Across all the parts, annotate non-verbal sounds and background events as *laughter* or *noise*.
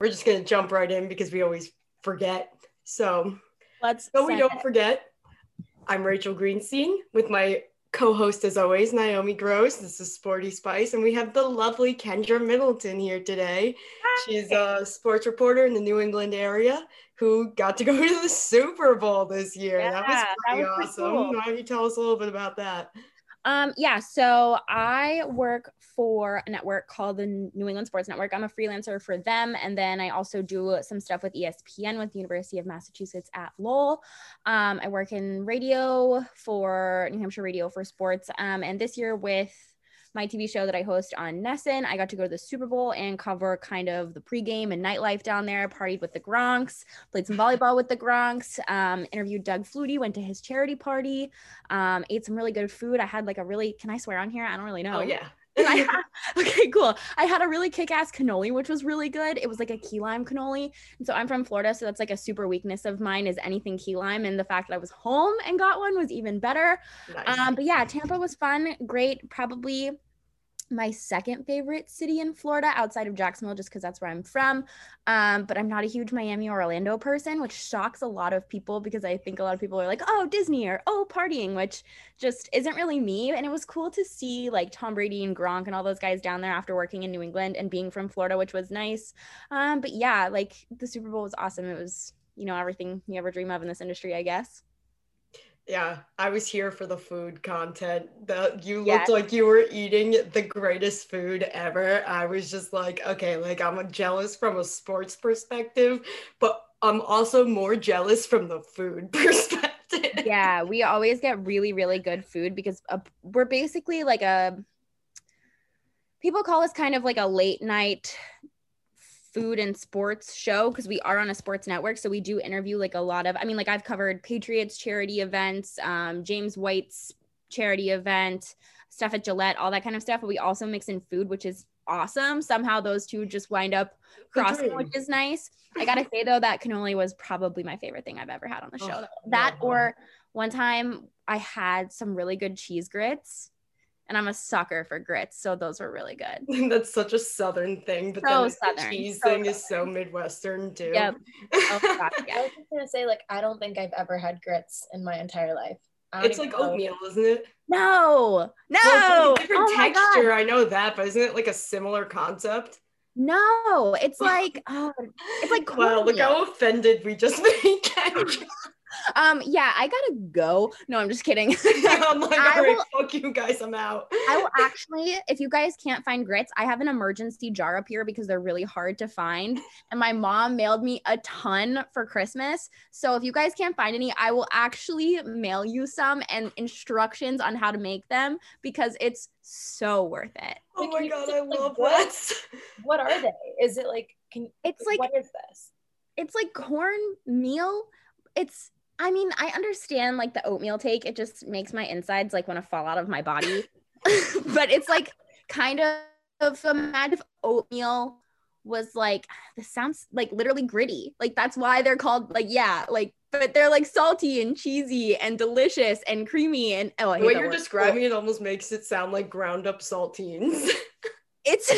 we're just gonna jump right in because we always forget. So let's so we don't it. forget. I'm Rachel Greenstein with my co-host as always, Naomi Gross. This is Sporty Spice, and we have the lovely Kendra Middleton here today. Hi. She's a sports reporter in the New England area who got to go *laughs* to the Super Bowl this year. Yeah, that was pretty that was awesome. Cool. Why don't you tell us a little bit about that? Um, yeah, so I work for a network called the New England Sports Network. I'm a freelancer for them. And then I also do some stuff with ESPN with the University of Massachusetts at Lowell. Um, I work in radio for New Hampshire Radio for Sports. Um, and this year with my TV show that I host on NESN. I got to go to the Super Bowl and cover kind of the pregame and nightlife down there, partied with the Gronks, played some volleyball with the Gronks, um, interviewed Doug Flutie, went to his charity party, um, ate some really good food. I had like a really, can I swear on here? I don't really know. Oh, yeah. *laughs* *laughs* had, okay, cool. I had a really kick-ass cannoli, which was really good. It was like a key lime cannoli. And so I'm from Florida, so that's like a super weakness of mine is anything key lime. And the fact that I was home and got one was even better. Nice. Um, but yeah, Tampa was fun, great. Probably my second favorite city in Florida outside of Jacksonville, just because that's where I'm from. Um, but I'm not a huge Miami or Orlando person, which shocks a lot of people because I think a lot of people are like, oh, Disney or oh, partying, which just isn't really me. And it was cool to see like Tom Brady and Gronk and all those guys down there after working in New England and being from Florida, which was nice. Um, but yeah, like the Super Bowl was awesome. It was, you know, everything you ever dream of in this industry, I guess. Yeah, I was here for the food content. That you looked yes. like you were eating the greatest food ever. I was just like, okay, like I'm jealous from a sports perspective, but I'm also more jealous from the food *laughs* perspective. Yeah, we always get really, really good food because uh, we're basically like a. People call us kind of like a late night food and sports show because we are on a sports network. So we do interview like a lot of, I mean, like I've covered Patriots charity events, um, James White's charity event, stuff at Gillette, all that kind of stuff. But we also mix in food, which is awesome. Somehow those two just wind up crossing, which is nice. I gotta say though, that cannoli was probably my favorite thing I've ever had on the show. Oh, that or one time I had some really good cheese grits and I'm a sucker for grits, so those were really good. *laughs* That's such a southern thing, but so then southern. the cheese so thing southern. is so midwestern too. Yep. Oh, God, *laughs* yeah. I was just gonna say, like, I don't think I've ever had grits in my entire life. It's like know. oatmeal, isn't it? No, no. Well, like different oh texture. I know that, but isn't it like a similar concept? No, it's like *laughs* oh, it's like wow. Look how offended we just made Kendra. Um, yeah, I gotta go. No, I'm just kidding. I'm like, all right, will, fuck you guys, I'm out. I will *laughs* actually, if you guys can't find grits, I have an emergency jar up here because they're really hard to find. And my mom mailed me a ton for Christmas. So if you guys can't find any, I will actually mail you some and instructions on how to make them because it's so worth it. Oh like, my god, I like, love what, that. *laughs* What are they? Is it like can it's like what is this? It's like corn meal. It's I mean, I understand like the oatmeal take. It just makes my insides like want to fall out of my body. *laughs* *laughs* but it's like kind of imagine if oatmeal was like this sounds like literally gritty. Like that's why they're called like yeah, like but they're like salty and cheesy and delicious and creamy and oh the way you're word. describing it almost makes it sound like ground up saltines. *laughs* It's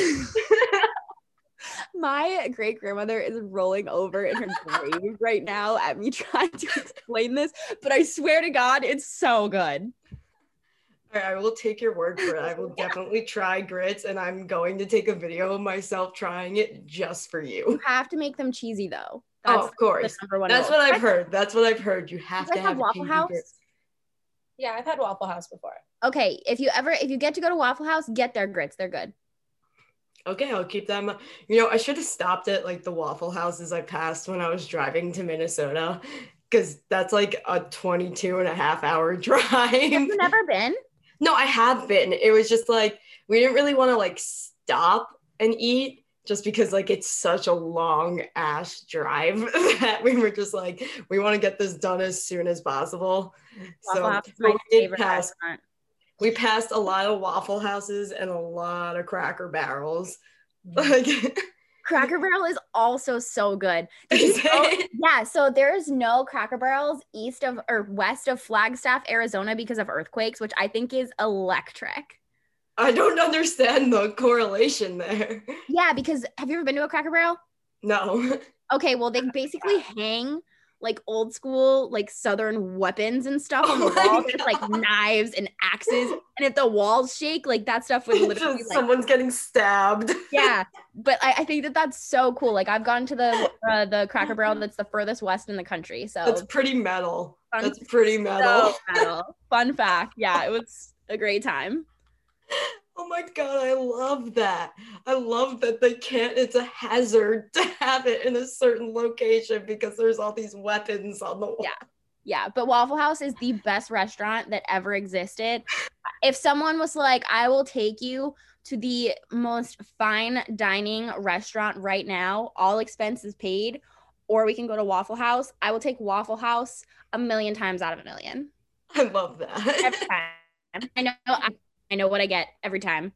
my great grandmother is rolling over in her grave right now at me *laughs* trying to explain this, but I swear to God, it's so good. All right, I will take your word for it. I will *laughs* definitely try grits, and I'm going to take a video of myself trying it just for you. You have to make them cheesy though. Oh, That's oh, of course. That's rule. what I've heard. That's what I've heard. You have you to have Waffle House. Grits. Yeah, I've had Waffle House before. Okay, if you ever if you get to go to Waffle House, get their grits. They're good. Okay, I'll keep them. You know, I should have stopped at like the Waffle Houses I passed when I was driving to Minnesota because that's like a 22 and a half hour drive. *laughs* Have you never been? No, I have been. It was just like we didn't really want to like stop and eat just because like it's such a long ass drive *laughs* that we were just like we want to get this done as soon as possible. Waffle so we did pass. Restaurant we passed a lot of waffle houses and a lot of cracker barrels. Mm-hmm. Like *laughs* cracker barrel is also so good. Yeah so there's no cracker barrels east of or west of flagstaff arizona because of earthquakes which i think is electric. I don't understand the correlation there. Yeah because have you ever been to a cracker barrel? No. Okay, well they basically *laughs* hang like old school like southern weapons and stuff on the Oh walls, just like knives and axes. And if the walls shake, like that stuff would *laughs* literally like someone's getting stabbed. *laughs* yeah. But I, I think that that's so cool. Like I've gone to the uh, the Cracker Barrel *laughs* that's the furthest west in the country. So That's pretty metal. Fun- That's pretty metal. so metal. Fun fact. Yeah, it was a great time. Oh my god, I love that. I love that they can't, it's a hazard to have it in a certain location because there's all these weapons on the wall. Yeah. Yeah, but Waffle House is the best restaurant that ever existed. If someone was like, I will take you to the most fine dining restaurant right now, all expenses paid, or we can go to Waffle House, I will take Waffle House a million times out of a million. I love that. I know I, *laughs* I know what I get every time.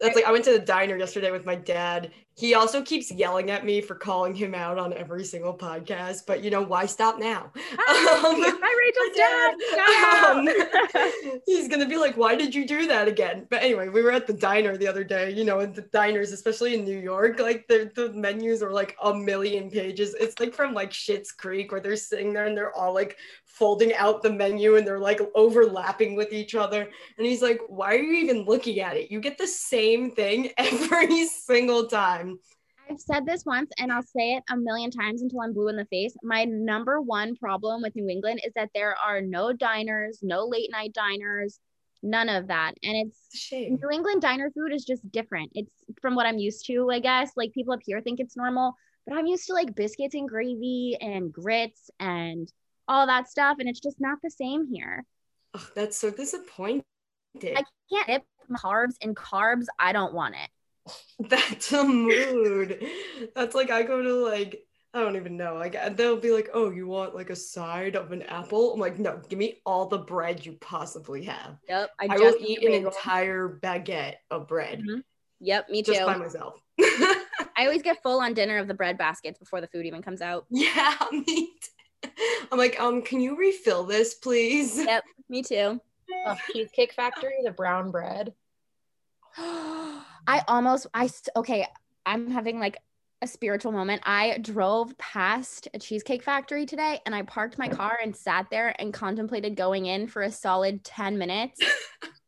That's like I went to the diner yesterday with my dad. He also keeps yelling at me for calling him out on every single podcast, but you know why stop now? *laughs* Um, Hi, Rachel's *laughs* dad. um, *laughs* he's gonna be like, "Why did you do that again?" But anyway, we were at the diner the other day. You know, in the diners, especially in New York, like the the menus are like a million pages. It's like from like Schitt's Creek, where they're sitting there and they're all like folding out the menu and they're like overlapping with each other. And he's like, "Why are you even looking at it? You get the same thing every single time." Um, I've said this once and I'll say it a million times until I'm blue in the face. My number one problem with New England is that there are no diners, no late night diners, none of that. And it's shame. New England diner food is just different. It's from what I'm used to, I guess. Like people up here think it's normal, but I'm used to like biscuits and gravy and grits and all that stuff. And it's just not the same here. Ugh, that's so disappointing. I can't dip carbs in carbs. I don't want it. *laughs* That's a mood. That's like I go to like I don't even know. Like they'll be like, "Oh, you want like a side of an apple?" I'm like, "No, give me all the bread you possibly have. Yep. I, will eat an entire baguette of bread Mhm. Yep, me too. just by myself." *laughs* I always get full on dinner of the bread baskets before the food even comes out. yeah, *laughs* me. Too. I'm like, um, can you refill this, please? Yep, me too. Oh, Cheesecake Factory, the brown bread. *gasps* I almost I okay, I'm having like a spiritual moment. I drove past a cheesecake factory today and I parked my car and sat there and contemplated going in for a solid 10 minutes. *laughs*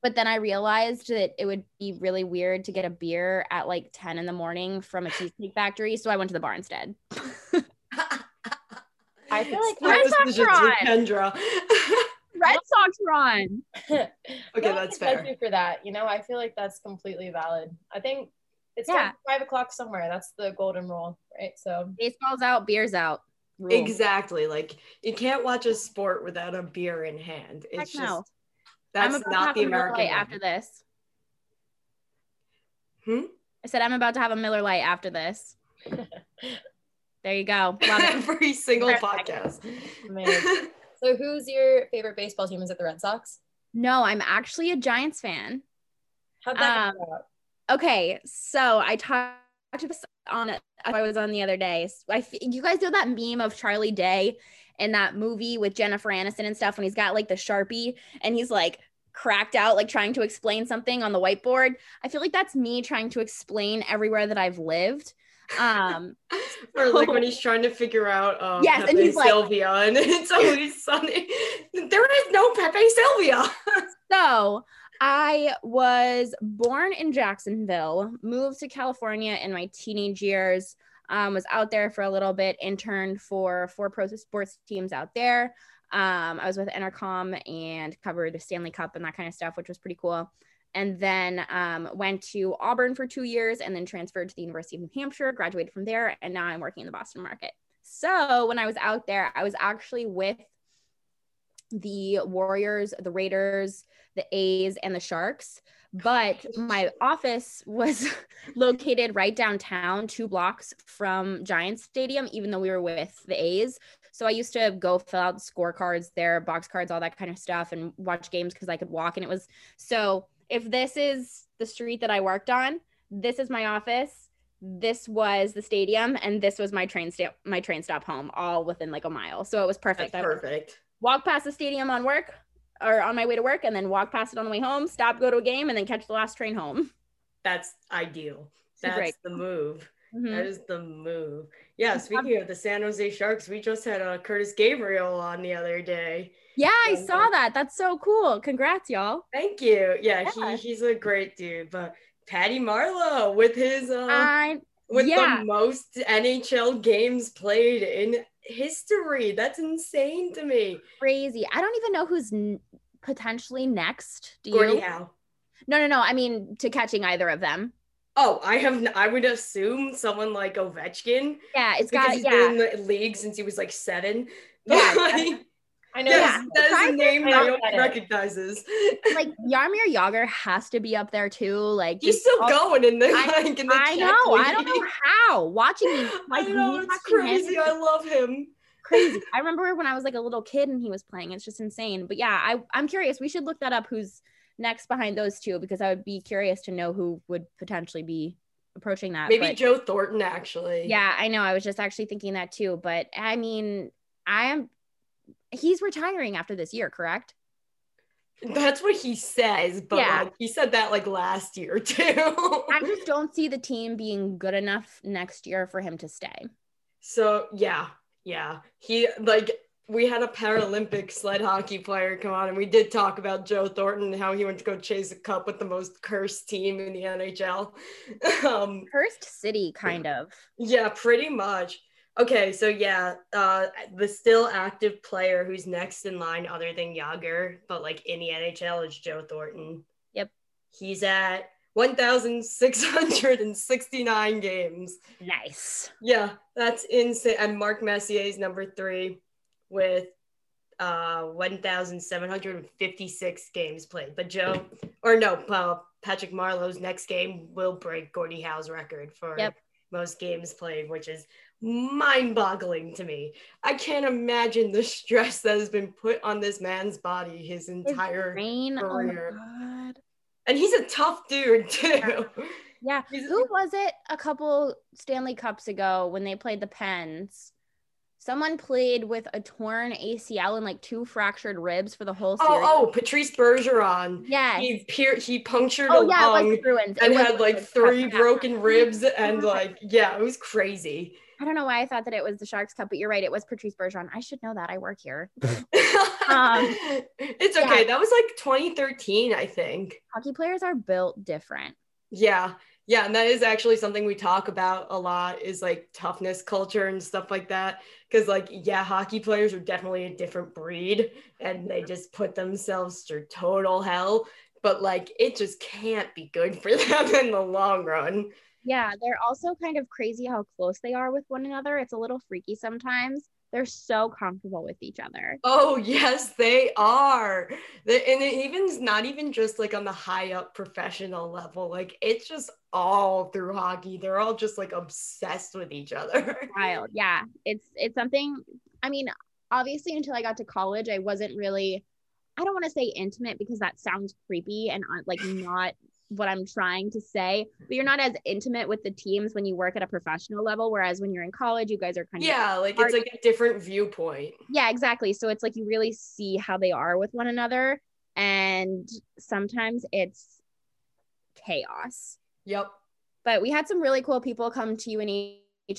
But then I realized that it would be really weird to get a beer at like 10 in the morning from a cheesecake factory. So I went to the bar instead. *laughs* *laughs* I feel like Split Red Sox with. Kendra. Red Sox run. Okay, No that's fair. you for that. You know, I feel like that's completely valid. I think it's Yeah. yeah. five o'clock somewhere. That's the golden rule, right? So Baseball's out, beer's out. Rule. Exactly. Like you can't watch a sport without a beer in hand. It's Heck just no. that's I'm about to not have the a Miller American Lite way. after this. Hmm? I said I'm about to have a Miller Lite after this. *laughs* There you go. Love it. *laughs* Every single Perfect. podcast. *laughs* So who's your favorite baseball team? Is it the Red Sox? No, I'm actually a Giants fan. How'd that Um, about? Okay, so I talked to this on it. I was on the other day. So I, you guys know that meme of Charlie Day in that movie with Jennifer Aniston and stuff when he's got like the sharpie and he's like cracked out, like trying to explain something on the whiteboard. I feel like that's me trying to explain everywhere that I've lived. Um, *laughs* or like *laughs* when he's trying to figure out um, Yes, and Pepe he's like- Sylvia, *laughs* and it's always sunny. There is no Pepe Sylvia. So I was born in Jacksonville, moved to California in my teenage years, um, was out there for a little bit, interned for four pro sports teams out there. Um, I was with Intercom and covered the Stanley Cup and that kind of stuff, which was pretty cool. And then um, went to Auburn for two years and then transferred to the University of New Hampshire, graduated from there, and now I'm working in the Boston market. So when I was out there, I was actually with the Warriors, the Raiders, the A's, and the Sharks. But my office was *laughs* located right downtown, two blocks from Giants Stadium, even though we were with the A's. So I used to go fill out scorecards there, box cards, all that kind of stuff, and watch games because I could walk. And it was so if this is the street that I worked on, this is my office. This was the stadium, and this was my train stop. My train stop home, all within like a mile. So it was perfect. That's perfect. walk past the stadium on work or on my way to work and then walk past it on the way home, stop, go to a game, and then catch the last train home. That's ideal. That's the move. Mhm. That is the move. Yeah, speaking of the San Jose Sharks, we just had uh, Curtis Gabriel on the other day. Yeah, I Yeah. saw that. That's so cool. Congrats, y'all. Thank you. Yeah, Yeah. He, he's a great dude. But Patty Marleau with his uh, I with yeah. the most NHL games played in history. That's insane to me. crazy. I don't even know who's n- potentially next. Do Gordie you? Howe. No, no, no. I mean, to catching either of them. Oh, I have. I would assume someone like Ovechkin. Yeah, it's got he's yeah. been in the league since he was like seven. *laughs* Yeah, Like, I know. Yeah. that is a name that no get one it. recognizes. like Jaromir Jagr has to be up there too. Like He's still all- going in the I- like in the I know. I don't know how. Watching me, *laughs* like I know it's watching him crazy. I love him. crazy. *laughs* I remember when I was like a little kid and he was playing. It's just insane. But yeah, I I'm curious. We should look that up. Who's next behind those two? Because I would be curious to know who would potentially be approaching that. Maybe But- Joe Thornton actually. Yeah, I know. I was just actually thinking that too. But I mean, I am. He's retiring after this year, correct? That's what he says, but Yeah. like he said that like last year *laughs* too. I just don't see the team being good enough next year for him to stay. so yeah, yeah. He like we had a Paralympic sled hockey player come on, and we did talk about Joe Thornton and how he went to go chase a cup with the most cursed team in the NHL. *laughs* um, Cursed City, kind of. yeah, pretty much. Okay, so yeah, uh, the still active player who's next in line, other than Jagr, but like in the NHL, is Joe Thornton. Yep. He's at 1,669 games. Nice. Yeah, that's insane. And Mark Messier is number three with uh 1,756 games played. But Joe, or no, uh, Patrick Marleau's next game will break Gordie Howe's record for Yep. most games played, which is mind-boggling to me. I can't imagine the stress that has been put on this man's body his entire Rain. Oh career. god. and he's a tough dude too. Yeah. Who was it a couple Stanley Cups ago when they played the Pens? Someone played with a torn ACL and like two fractured ribs for the whole oh, series. Oh, oh, Patrice Bergeron. Yeah. He pier- he punctured Oh a yeah, it lung was. It and was had like three Yeah. broken ribs and *laughs* like yeah, it was crazy. I don't know why I thought that it was the Sharks Cup, but you're right. It was Patrice Bergeron. I should know that. I work here. *laughs* it's um, okay. That was like 2013, I think. Hockey players are built different. Yeah. Yeah, and that is actually something we talk about a lot is like toughness culture and stuff like that. Cause like, yeah, hockey players are definitely a different breed and they just put themselves through total hell. But like it just can't be good for *laughs* them in the long run. Yeah, they're also kind of crazy how close they are with one another. It's a little freaky sometimes. They're so comfortable with each other. Oh yes, they are. And it even not even just like on the high up professional level. Like it's just all through hockey. They're all just like obsessed with each other. *laughs* Wild. Yeah. It's it's something I mean, obviously until I got to college, I wasn't really I don't want to say intimate because that sounds creepy and uh, like not what I'm trying to say, but you're not as intimate with the teams when you work at a professional level. Whereas when you're in college, you guys are kind of yeah, like it's like a different viewpoint. yeah exactly so it's like you really see how they are with one another and sometimes it's chaos Yep. but we had some really cool people come to UNH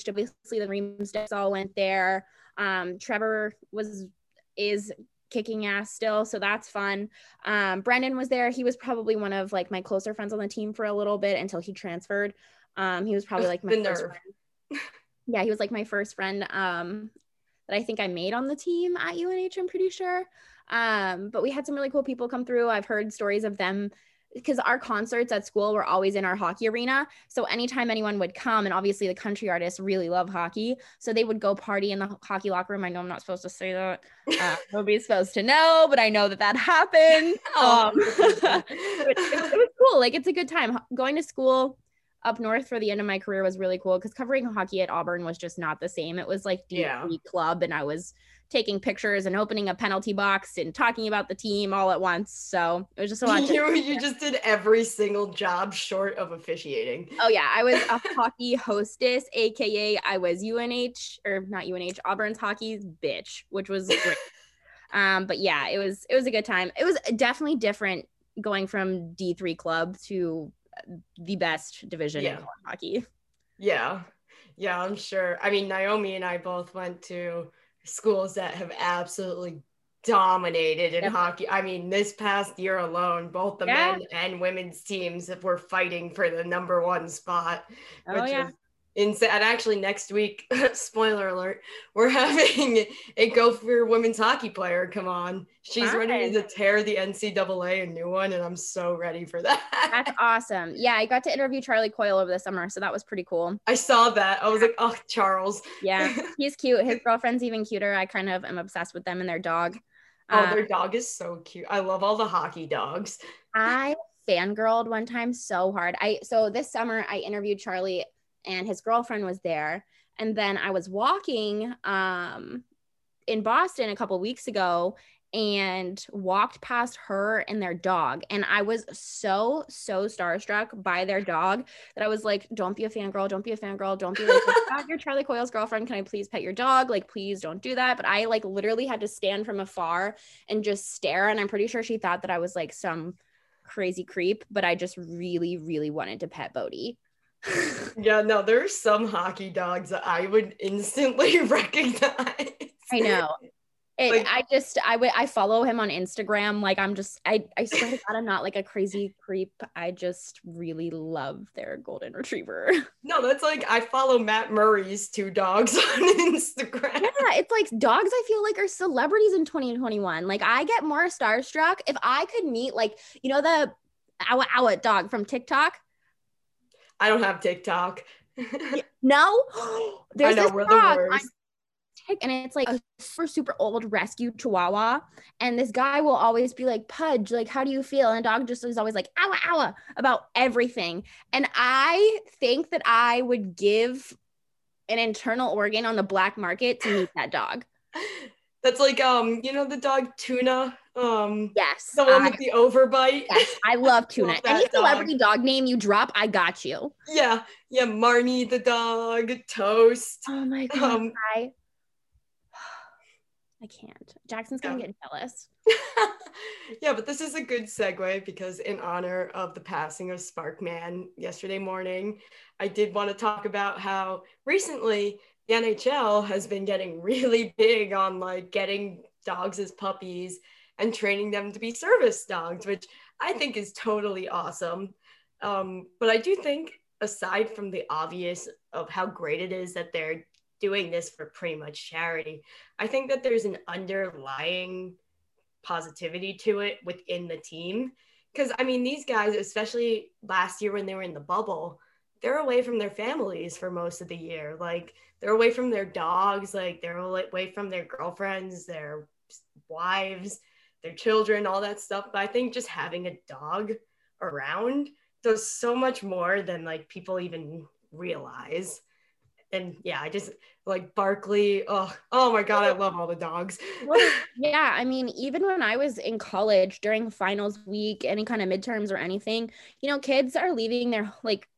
obviously the Riemsdyks all went there um Trevor was is kicking ass still so that's fun um Brendan was there he was probably one of like my closer friends on the team for a little bit until he transferred um he was probably like my The first nerve. friend yeah, he was like my first friend um that I think I made on the team at UNH, I'm pretty sure. Um, but we had some really cool people come through. I've heard stories of them because our concerts at school were always in our hockey arena. So anytime anyone would come, and obviously the country artists really love hockey, so they would go party in the hockey locker room. I know I'm not supposed to say that. Uh, *laughs* nobody's supposed to know, but I know that that happened. *laughs* Um, *laughs* it, it- was cool. Like it's a good time. Going to school up north for the end of my career was really cool because covering hockey at Auburn was just not the same. It was like D3 Yeah. club, and I was taking pictures and opening a penalty box and talking about the team all at once. So it was just a lot. you, *laughs* you just did every single job short of officiating. Oh yeah, I was a *laughs* hockey hostess, aka I was UNH or not UNH Auburn's hockey's bitch, which was *laughs* great. um, but yeah, it was it was a good time. It was definitely different going from D three club to the best division in Yeah. college hockey. Yeah. Yeah, I'm sure. I mean, Naomi and I both went to schools that have absolutely dominated in Yep. hockey. I mean, this past year alone, both the Yeah. men and women's teams were fighting for the number one spot. Oh, yeah. is insane. And actually, next week, *laughs* spoiler alert, we're having a Gopher women's hockey player come on. She's ready to tear the NCAA a new one, and I'm so ready for that. That's *laughs* awesome. Yeah, I got to interview Charlie Coyle over the summer, so that was pretty cool. I saw that. I was like, oh, Charles. Yeah, *laughs* he's cute. His girlfriend's even cuter. I kind of am obsessed with them and their dog. Oh, Uh, their dog is so cute. I love all the hockey dogs. I fangirled one time so hard. I so this summer I interviewed Charlie and his girlfriend was there. And then I was walking um in Boston a couple weeks ago and walked past her and their dog. And I was so, so starstruck by their dog that I was like, don't be a fangirl, don't be a fangirl, don't be like, "Oh, *laughs* you're Charlie Coyle's girlfriend. Can I please pet your dog? Like, please don't do that. But I like literally had to stand from afar and just stare. And I'm pretty sure she thought that I was like some crazy creep, but I just really, really wanted to pet Bodie. Yeah, no, there's some hockey dogs that I would instantly *laughs* recognize. I know. It, Like- I just I would I follow him on Instagram. Like I'm just I I swear to God I'm not like a crazy creep. I just really love their golden retriever. *laughs* No, that's like I follow Matt Murray's two dogs *laughs* on Instagram. yeah, it's like dogs I feel like are celebrities in 2021. Like I get more starstruck if I could meet like you know the owa owa dog from TikTok. I don't have TikTok. *laughs* No, *gasps* there's know, this we're the dog on worst. And it's like a super super old rescue Chihuahua, and this guy will always be like, "Pudge, like how do you feel?" And the dog just is always like, "Owa owa" about everything. And I think that I would give an internal organ on the black market to meet that dog. *laughs* That's like um, you know the dog Tuna, um, Yes, the one with the overbite. yes, I *laughs* love tuna. Love Any that dog. celebrity dog name you drop, I got you. Yeah, yeah, Marnie the dog, Toast. Oh my god, Um, I, I can't. Jackson's gonna Yeah. get jealous. *laughs* yeah, but this is a good segue because in honor of the passing of Sparkman yesterday morning, I did want to talk about how recently the NHL has been getting *laughs* really big on like getting dogs as puppies and training them to be service dogs, which I think is totally awesome. Um, but I do think, aside from the obvious of how great it is that they're doing this for pretty much charity, I think that there's an underlying positivity to it within the team. Because I mean, these guys, especially last year when they were in the bubble, they're away from their families for most of the year. Like they're away from their dogs, like they're away from their girlfriends, their wives, their children, all that stuff. But I think just having a dog around does so much more than like people even realize. And yeah, I just like Barkley. Oh, oh my god, I *laughs* love all the dogs. Yeah, I mean, even when I was in college during finals week, any kind of midterms or anything, you know, kids are leaving their like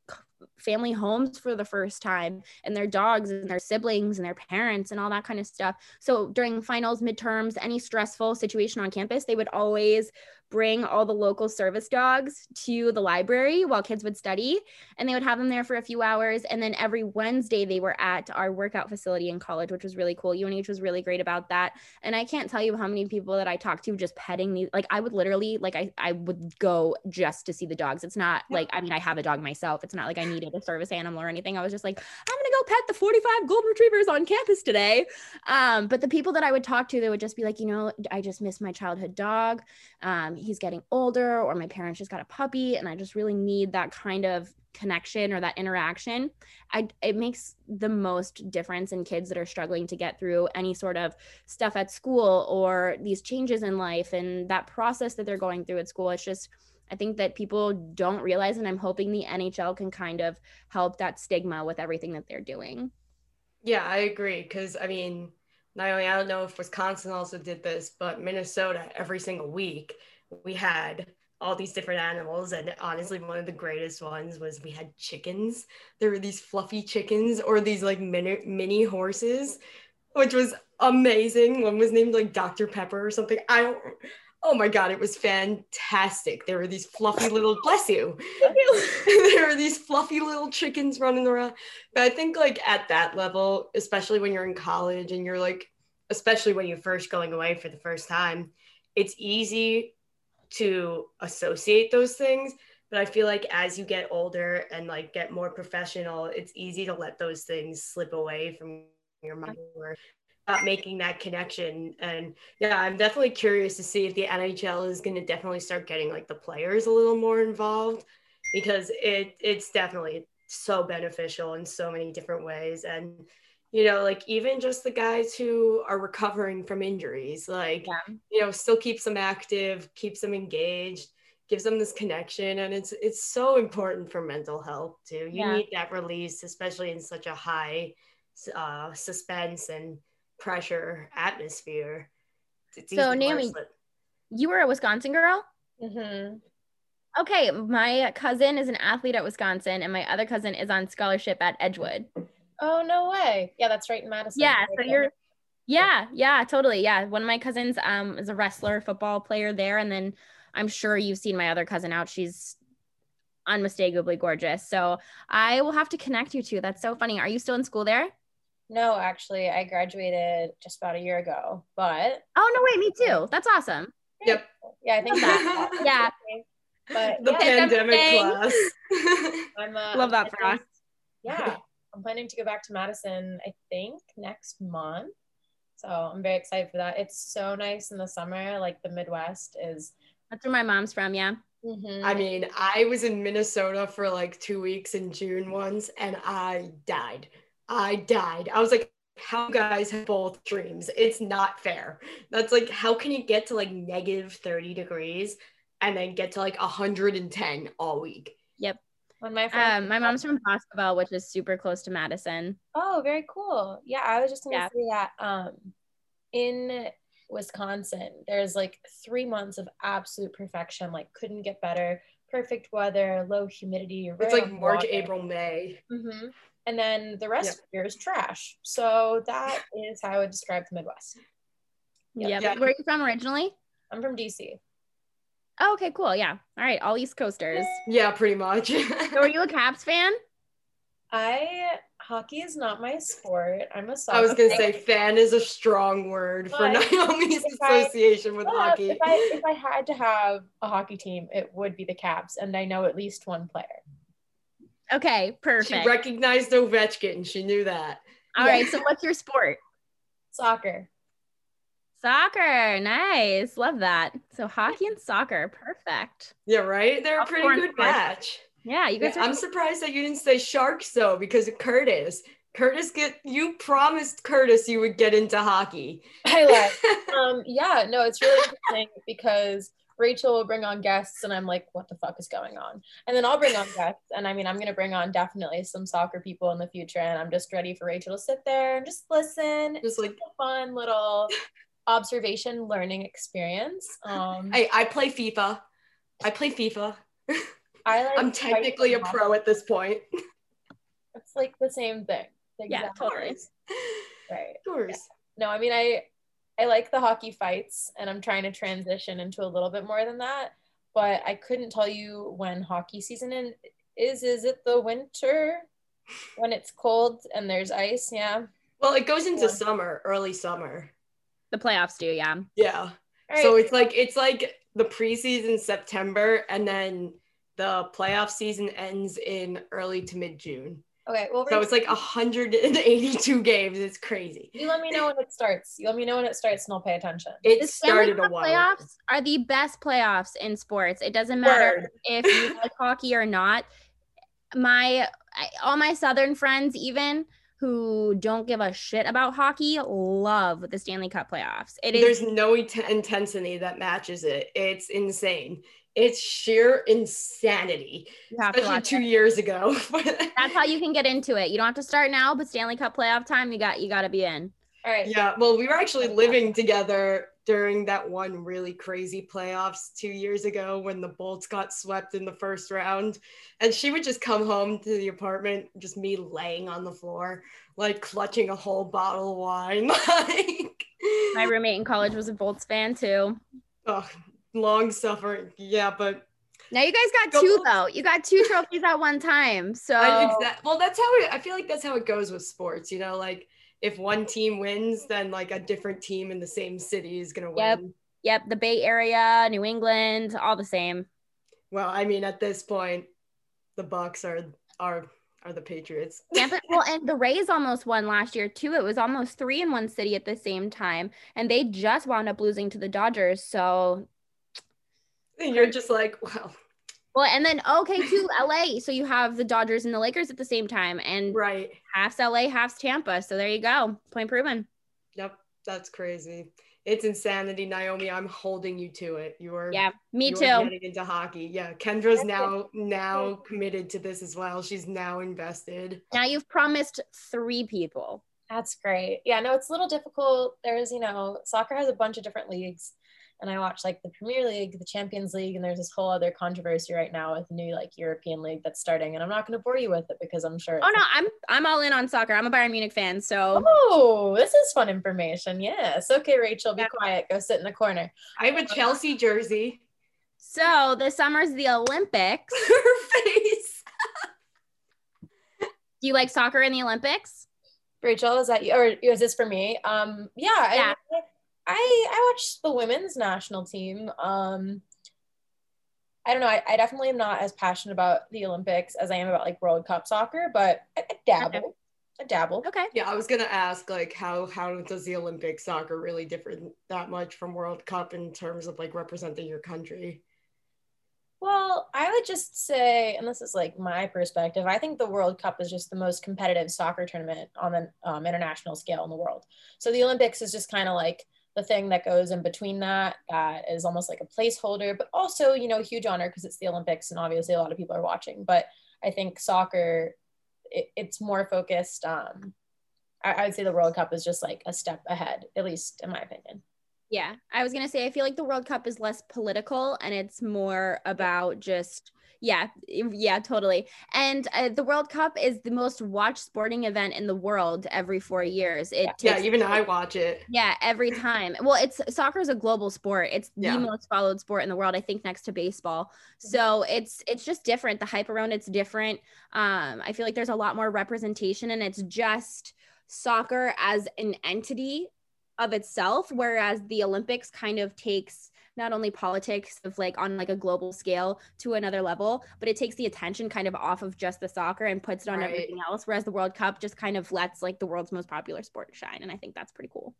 family homes for the first time and their dogs and their siblings and their parents and all that kind of stuff. So during finals, midterms, any stressful situation on campus, they would always bring all the local service dogs to the library while kids would study. And they would have them there for a few hours. And then every wednesday they were at our workout facility in college which was really cool. Unh was really great about that. And i can't tell you how many people that i talked to just petting these like i would literally like i, I would go just to see the dogs. It's not like i mean i have a dog myself. It's not like i needed a service animal or anything. I was just like i'm gonna go pet the 45 golden retrievers on campus today. Um, but the people that i would talk to they would just be like you know i just miss my childhood dog. Um, Um, he's getting older or my parents just got a puppy and i just really need that kind of connection or that interaction I, it makes the most difference in kids that are struggling to get through any sort of stuff at school or these changes in life and that process that they're going through at school it's just i think that people don't realize and i'm hoping the nhl can kind of help that stigma with everything that they're doing Yeah, I agree. Because I mean, not only I don't know if Wisconsin also did this, but Minnesota every single week we had all these different animals, and honestly, one of the greatest ones was we had chickens. There were these fluffy chickens or these like mini mini horses, which was amazing. One was named like Dr. Pepper or something. I don't. Oh my god, it was fantastic. There were these fluffy little bless you. *laughs* *laughs* there were these fluffy little chickens running around. But I think like at that level, especially when you're in college and you're like, especially when you're first going away for the first time, it's easy to associate those things. But I feel like as you get older and like get more professional, it's easy to let those things slip away from your mind or not making that connection. And yeah, I'm definitely curious to see if the NHL is going to definitely start getting like the players a little more involved because it it's definitely so beneficial in so many different ways. And you know, like even just the guys who are recovering from injuries, like Yeah. you know, still keeps them active, keeps them engaged, gives them this connection, and it's it's so important for mental health too. You Yeah. need that release, especially in such a high uh, suspense and pressure atmosphere. It's So, easy to Naomi- slip. You were a Wisconsin girl? hmm Okay, my cousin is an athlete at Wisconsin, and my other cousin is on scholarship at Edgewood. Oh no way! Yeah, that's right in Madison. Yeah, so Okay. you're, yeah, yeah, totally. Yeah, one of my cousins um is a wrestler, football player there, and then I'm sure you've seen my other cousin out. She's unmistakably gorgeous. So I will have to connect you two. That's so funny. Are you still in school there? No, actually, I graduated just about a year ago. But Oh no, wait, me too. That's awesome. Yep. yeah, I think that. *laughs* that's Yeah. But the yeah, pandemic class. I'm uh, Love that for us. Yeah, I'm planning to go back to Madison. I think next month. So I'm very excited for that. It's so nice in the summer. Like the Midwest is. That's where my mom's from. Yeah. Mhm. I mean, I was in Minnesota for like two weeks in June once, and I died. I died. I was like, how guys have both dreams? It's not fair. That's like, how can you get to like negative 30 degrees and then get to like 110 all week? When my friend, Um, my mom's from Boscobel, which is super close to Madison. Oh, very cool. Yeah, I was just gonna Yeah. say that. Um, in Wisconsin, there's like three months of absolute perfection. Like, couldn't get better. Perfect weather, low humidity. It's like March, water. April, May. Mhm. And then the rest Yep. of the year is trash. So that is how I would describe the Midwest. Yeah. Yeah. Yeah. Where are you from originally? I'm from DC. Oh, okay, cool. Yeah. All right, all East Coasters. Yeah, pretty much. So, are you a Caps fan? I hockey is not my sport. I'm a soccer. I was gonna player. say fan is a strong word for But Naomi's if I- association with But hockey. If I if I had to have a hockey team, it would be the Caps, and I know at least one player. Okay, perfect. She perfect. recognized Ovechkin. She knew that. All right, so what's your sport? Soccer. Soccer. Nice. Love that. So hockey and soccer. Perfect. Yeah, right? They're a pretty good of course. match. Yeah, you Yeah, guys are I'm surprised that you didn't say sharks though, because of Curtis. Curtis get you promised Curtis you would get into hockey. I lied. *laughs* um, yeah, no, it's really interesting because Rachel will bring on guests, and I'm like, what the fuck is going on? And then I'll bring on guests, and I mean, I'm gonna bring on definitely some soccer people in the future, and I'm just ready for Rachel to sit there and just listen. Just like a fun little observation learning experience. Um, hey, I play FIFA. I play FIFA. *laughs* I like I'm technically a pro at this point. It's like the same thing. The Yeah, exact- totally. Right. Of course. No, I mean I I like the hockey fights and I'm trying to transition into a little bit more than that. But I couldn't tell you when hockey season in, is. Is it the winter when it's cold and there's ice? Yeah. Well, it goes into Yeah. summer, early summer. The playoffs do, yeah. Yeah. Right. So it's like it's like the preseason September and then the playoff season ends in early to mid June. okay. Well, So it's like 182 games. It's crazy. you let me know when it starts. You let me know when it starts, and I'll pay attention. It The started a while. playoffs are the best playoffs in sports. It doesn't matter Word. if you like hockey or not. My all my southern friends even who don't give a shit about hockey love the Stanley Cup playoffs. It is There's no int- intensity that matches it. It's insane. It's sheer insanity, you have to especially two it. years ago. *laughs* That's how you can get into it. You don't have to start now, but Stanley Cup playoff time, you got you got to be in. All right. yeah, well, we were actually living together during that one really crazy playoffs two years ago when the Bolts got swept in the first round. And she would just come home to the apartment, just me laying on the floor, like clutching a whole bottle of wine. *laughs* like, My roommate in college was a Bolts fan too. oh, long suffering. Yeah, but Now you guys got Go two though. You got two trophies at one time. *laughs* So I, well, that's how it, I feel like that's how it goes with sports. You know, like if one team wins, then like a different team in the same city is gonna Yep. win. yep, the Bay Area, New England, all the same. Well, I mean, at this point, the Bucs are are are the Patriots. Tampa, well, and the Rays almost won last year too. It was almost three in one city at the same time, and they just wound up losing to the Dodgers. So, And you're just like, well, well, and then okay, too, LA. So you have the Dodgers and the Lakers at the same time, and right. half's LA, half's Tampa. So there you go, point proven. Yep, that's crazy. It's insanity, Naomi. I'm holding you to it. You are Yeah, me you too. are getting into hockey. Yeah, Kendra's That's now now committed to this as well. She's now invested. Now you've promised three people. That's great. Yeah, no, it's a little difficult. There's, you know, soccer has a bunch of different leagues. And I watch like the Premier League, the Champions League, and there's this whole other controversy right now with new like European league that's starting. And I'm not going to bore you with it because I'm sure. Oh no, I'm I'm all in on soccer. I'm a Bayern Munich fan, so Oh, this is fun information. Yes. Okay, Rachel, be Yeah. quiet. Go sit in the corner. I have a Chelsea jersey. so this summer's the Olympics. *laughs* Her face. *laughs* Do you like soccer in the Olympics? Rachel, is that you? Or is this for me? Um, yeah. Yeah. I, I I watched the women's national team. Um, I don't know. I, I definitely am not as passionate about the Olympics as I am about like World Cup soccer, but I, I dabble. Okay. I dabble. Okay. Yeah, I was gonna ask like how how does the Olympic soccer really differ that much from World Cup in terms of like representing your country? Well, I would just say, and this is like my perspective, I think the World Cup is just the most competitive soccer tournament on the um, international scale in the world. So the Olympics is just kind of like the thing that goes in between that, that is almost like a placeholder, but also, you know, huge honor because it's the Olympics and obviously a lot of people are watching. But I think soccer, it, it's more focused. Um, I, I would say the World Cup is just like a step ahead, at least in my opinion. Yeah, I was gonna say I feel like the World Cup is less political and it's more about just yeah, yeah, totally. And uh, the World Cup is the most watched sporting event in the world every four years. It Yeah, even I watch it. Yeah, every time. Well, it's soccer is a global sport. It's Yeah. the most followed sport in the world, I think, next to baseball. So it's it's just different. The hype around it's different. Um, I feel like there's a lot more representation, and it's just soccer as an entity of itself, whereas the Olympics kind of takes not only politics of like on like a global scale to another level, but it takes the attention kind of off of just the soccer and puts it on Right. everything else. Whereas the World Cup just kind of lets like the world's most popular sport shine, and I think that's pretty cool.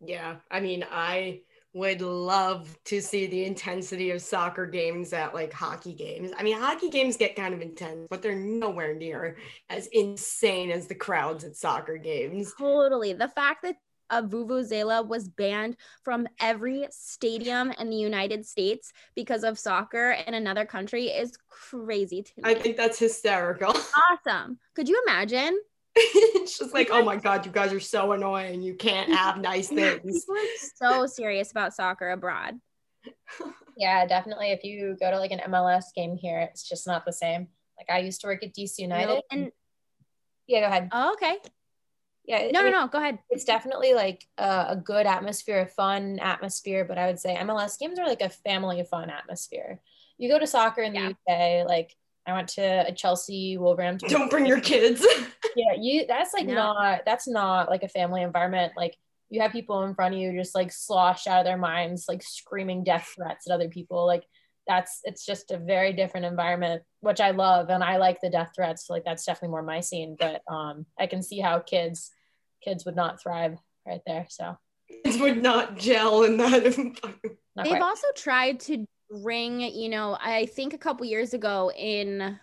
Yeah, I mean, I would love to see the intensity of soccer games at like hockey games. I mean, hockey games get kind of intense, but they're nowhere near as insane as the crowds at soccer games. Totally. The fact that a Vuvuzela was banned from every stadium in the United States because of soccer in another country is crazy to me. I think that's hysterical. *laughs* awesome. Could you imagine? it's just like, oh my God, you guys are so annoying. You can't *laughs* have nice things. People are so serious about soccer abroad. *laughs* Yeah, definitely. If you go to like an MLS game here, it's just not the same. Like I used to work at DC United. Nope. And Yeah, go ahead. oh, okay. Yeah, No, no, no. Go ahead. It's definitely like a, a good atmosphere, a fun atmosphere. But I would say MLS games are like a family fun atmosphere. You go to soccer in the UK, like I went to a Chelsea Wolverhampton. Don't bring your kids. *laughs* yeah, you. That's like No. not. That's not like a family environment. Like you have people in front of you just like sloshed out of their minds, like screaming death threats at other people. Like that's it's just a very different environment, which I love, and I like the death threats. Like that's definitely more my scene. But um, I can see how kids kids would not thrive right there. So Kids would not gel in that environment. *laughs* not They've quite. also tried to bring, you know, I think a couple years ago in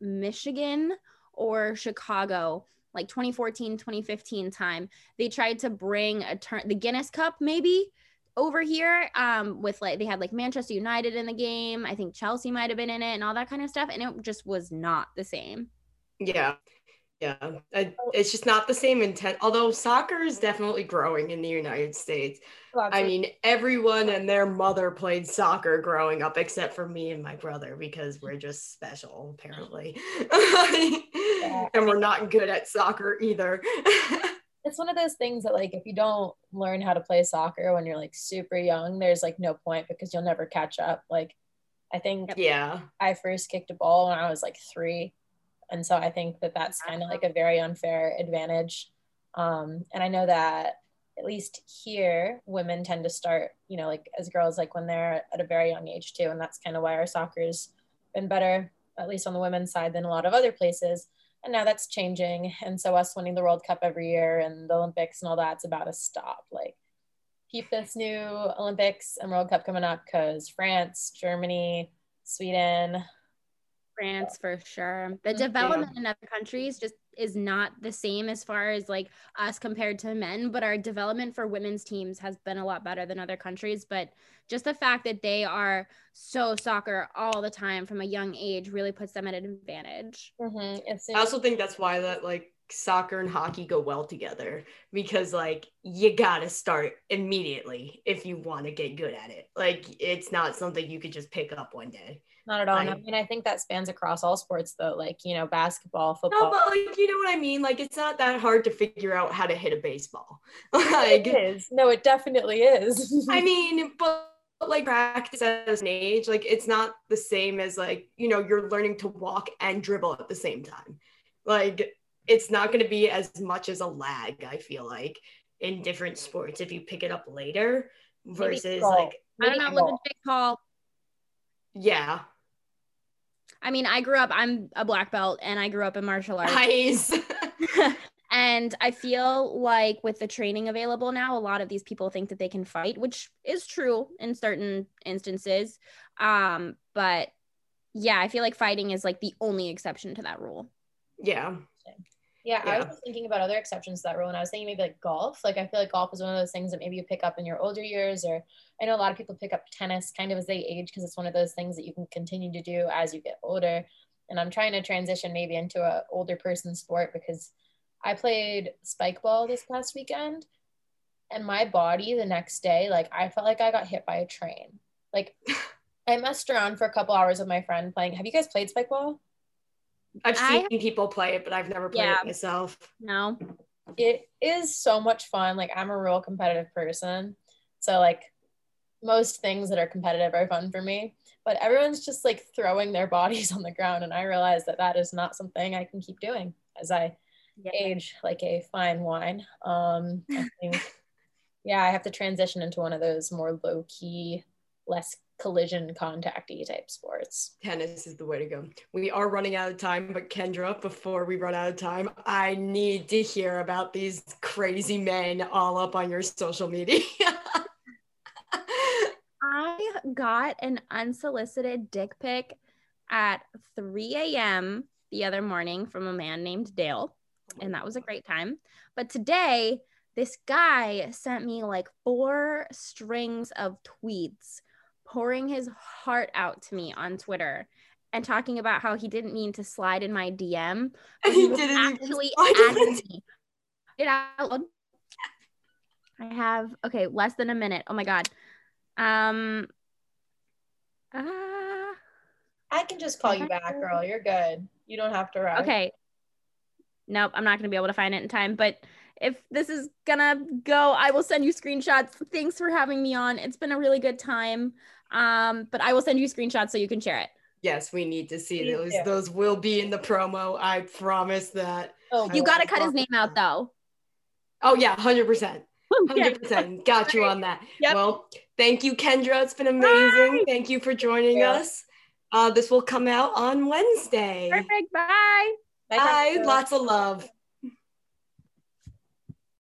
Michigan or Chicago, like 2014, 2015 time, they tried to bring a turn the Guinness Cup maybe over here um with like they had like Manchester United in the game. I think Chelsea might have been in it and all that kind of stuff and it just was not the same. Yeah. Yeah. I, oh. it's just not the same intent. Although soccer is definitely growing in the United States. I mean, everyone and their mother played soccer growing up, except for me and my brother, because we're just special, apparently. *laughs* and we're not good at soccer either. *laughs* it's one of those things that like if you don't learn how to play soccer when you're like super young, there's like no point because you'll never catch up. Like I think Yeah. I first kicked a ball when I was like three. And so I think that that's kind of like a very unfair advantage. Um, and I know that at least here, women tend to start, you know, like as girls, like when they're at a very young age too. And that's kind of why our soccer's been better, at least on the women's side, than a lot of other places. And now that's changing. And so us winning the World Cup every year and the Olympics and all that's about to stop. Like, keep this new Olympics and World Cup coming up because France, Germany, Sweden, France for sure. The Mhm. development in other countries just is not the same as far as like us compared to men, but our development for women's teams has been a lot better than other countries. But just the fact that they are so soccer all the time from a young age really puts them at an advantage. Mhm. I also think that's why that like soccer and hockey go well together because like you gotta start immediately if you want to get good at it. Like it's not something you could just pick up one day. not at all. I I- mean, I think that spans across all sports though, like, you know, basketball, football No, but like you know what I mean. Like it's not that hard to figure out how to hit a baseball. *laughs* like is. No, it definitely is. I *laughs* mean, but but, like practice as an age, like it's not the same as like you know you're learning to walk and dribble at the same time. Like it's not going to be as much as a lag. I feel like in different sports if you pick it up later versus like I don't know. Look at Jake Paul. yeah, I mean, I grew up, I'm a black belt and I grew up in martial arts. nice. *laughs* *laughs* and I feel like with the training available now, a lot of these people think that they can fight, which is true in certain instances. Um, but yeah, I feel like fighting is like the only exception to that rule. yeah, Yeah, I was thinking about other exceptions to that rule, and I was thinking maybe like golf. Like I feel like golf is one of those things that maybe you pick up in your older years, or I know a lot of people pick up tennis kind of as they age because it's one of those things that you can continue to do as you get older. And I'm trying to transition maybe into a older person sport because I played spike ball this past weekend, and my body the next day, like I felt like I got hit by a train. Like *laughs* I messed around for a couple hours with my friend playing. Have you guys played spike ball? I've I- seen people play it, but I've never played Yeah. it myself. No, it is so much fun. Like I'm a real competitive person. So like most things that are competitive are fun for me, but everyone's just like throwing their *laughs* bodies on the ground and I realize that that is not something I can keep doing as I age like a fine wine. Um I think *laughs* yeah, I have to transition into one of those more low key, less collision contacty type sports. Tennis is the way to go. We are running out of time, but Kendra, before we run out of time, I need to hear about these crazy men all up on your social media. *laughs* I got an unsolicited dick pic at 3 a.m. the other morning from a man named Dale, and that was a great time. But today, this guy sent me like four strings of tweets, pouring his heart out to me on Twitter and talking about how he didn't mean to slide in my DM. And *laughs* he was didn't actually slide in adding it. me. It out loud. I have okay, less than a minute. Oh my god. Um uh, I can just call you back, girl. You're good. You don't have to rush. okay. Nope, I'm not gonna be able to find it in time. But if this is gonna go, I will send you screenshots. Thanks for having me on. It's been a really good time. Um, but I will send you screenshots so you can share it. yes, we need to see Me those. too. Those will be in the promo. I promise that. Oh, You gotta cut his name out though. Oh yeah, hundred percent. *laughs* 100% got you on that. Yep. Well, thank you, Kendra. It's been amazing. Bye. Thank you for joining you. us. Uh, this will come out on Wednesday. Perfect. Bye. Bye, Bye. Lots of love.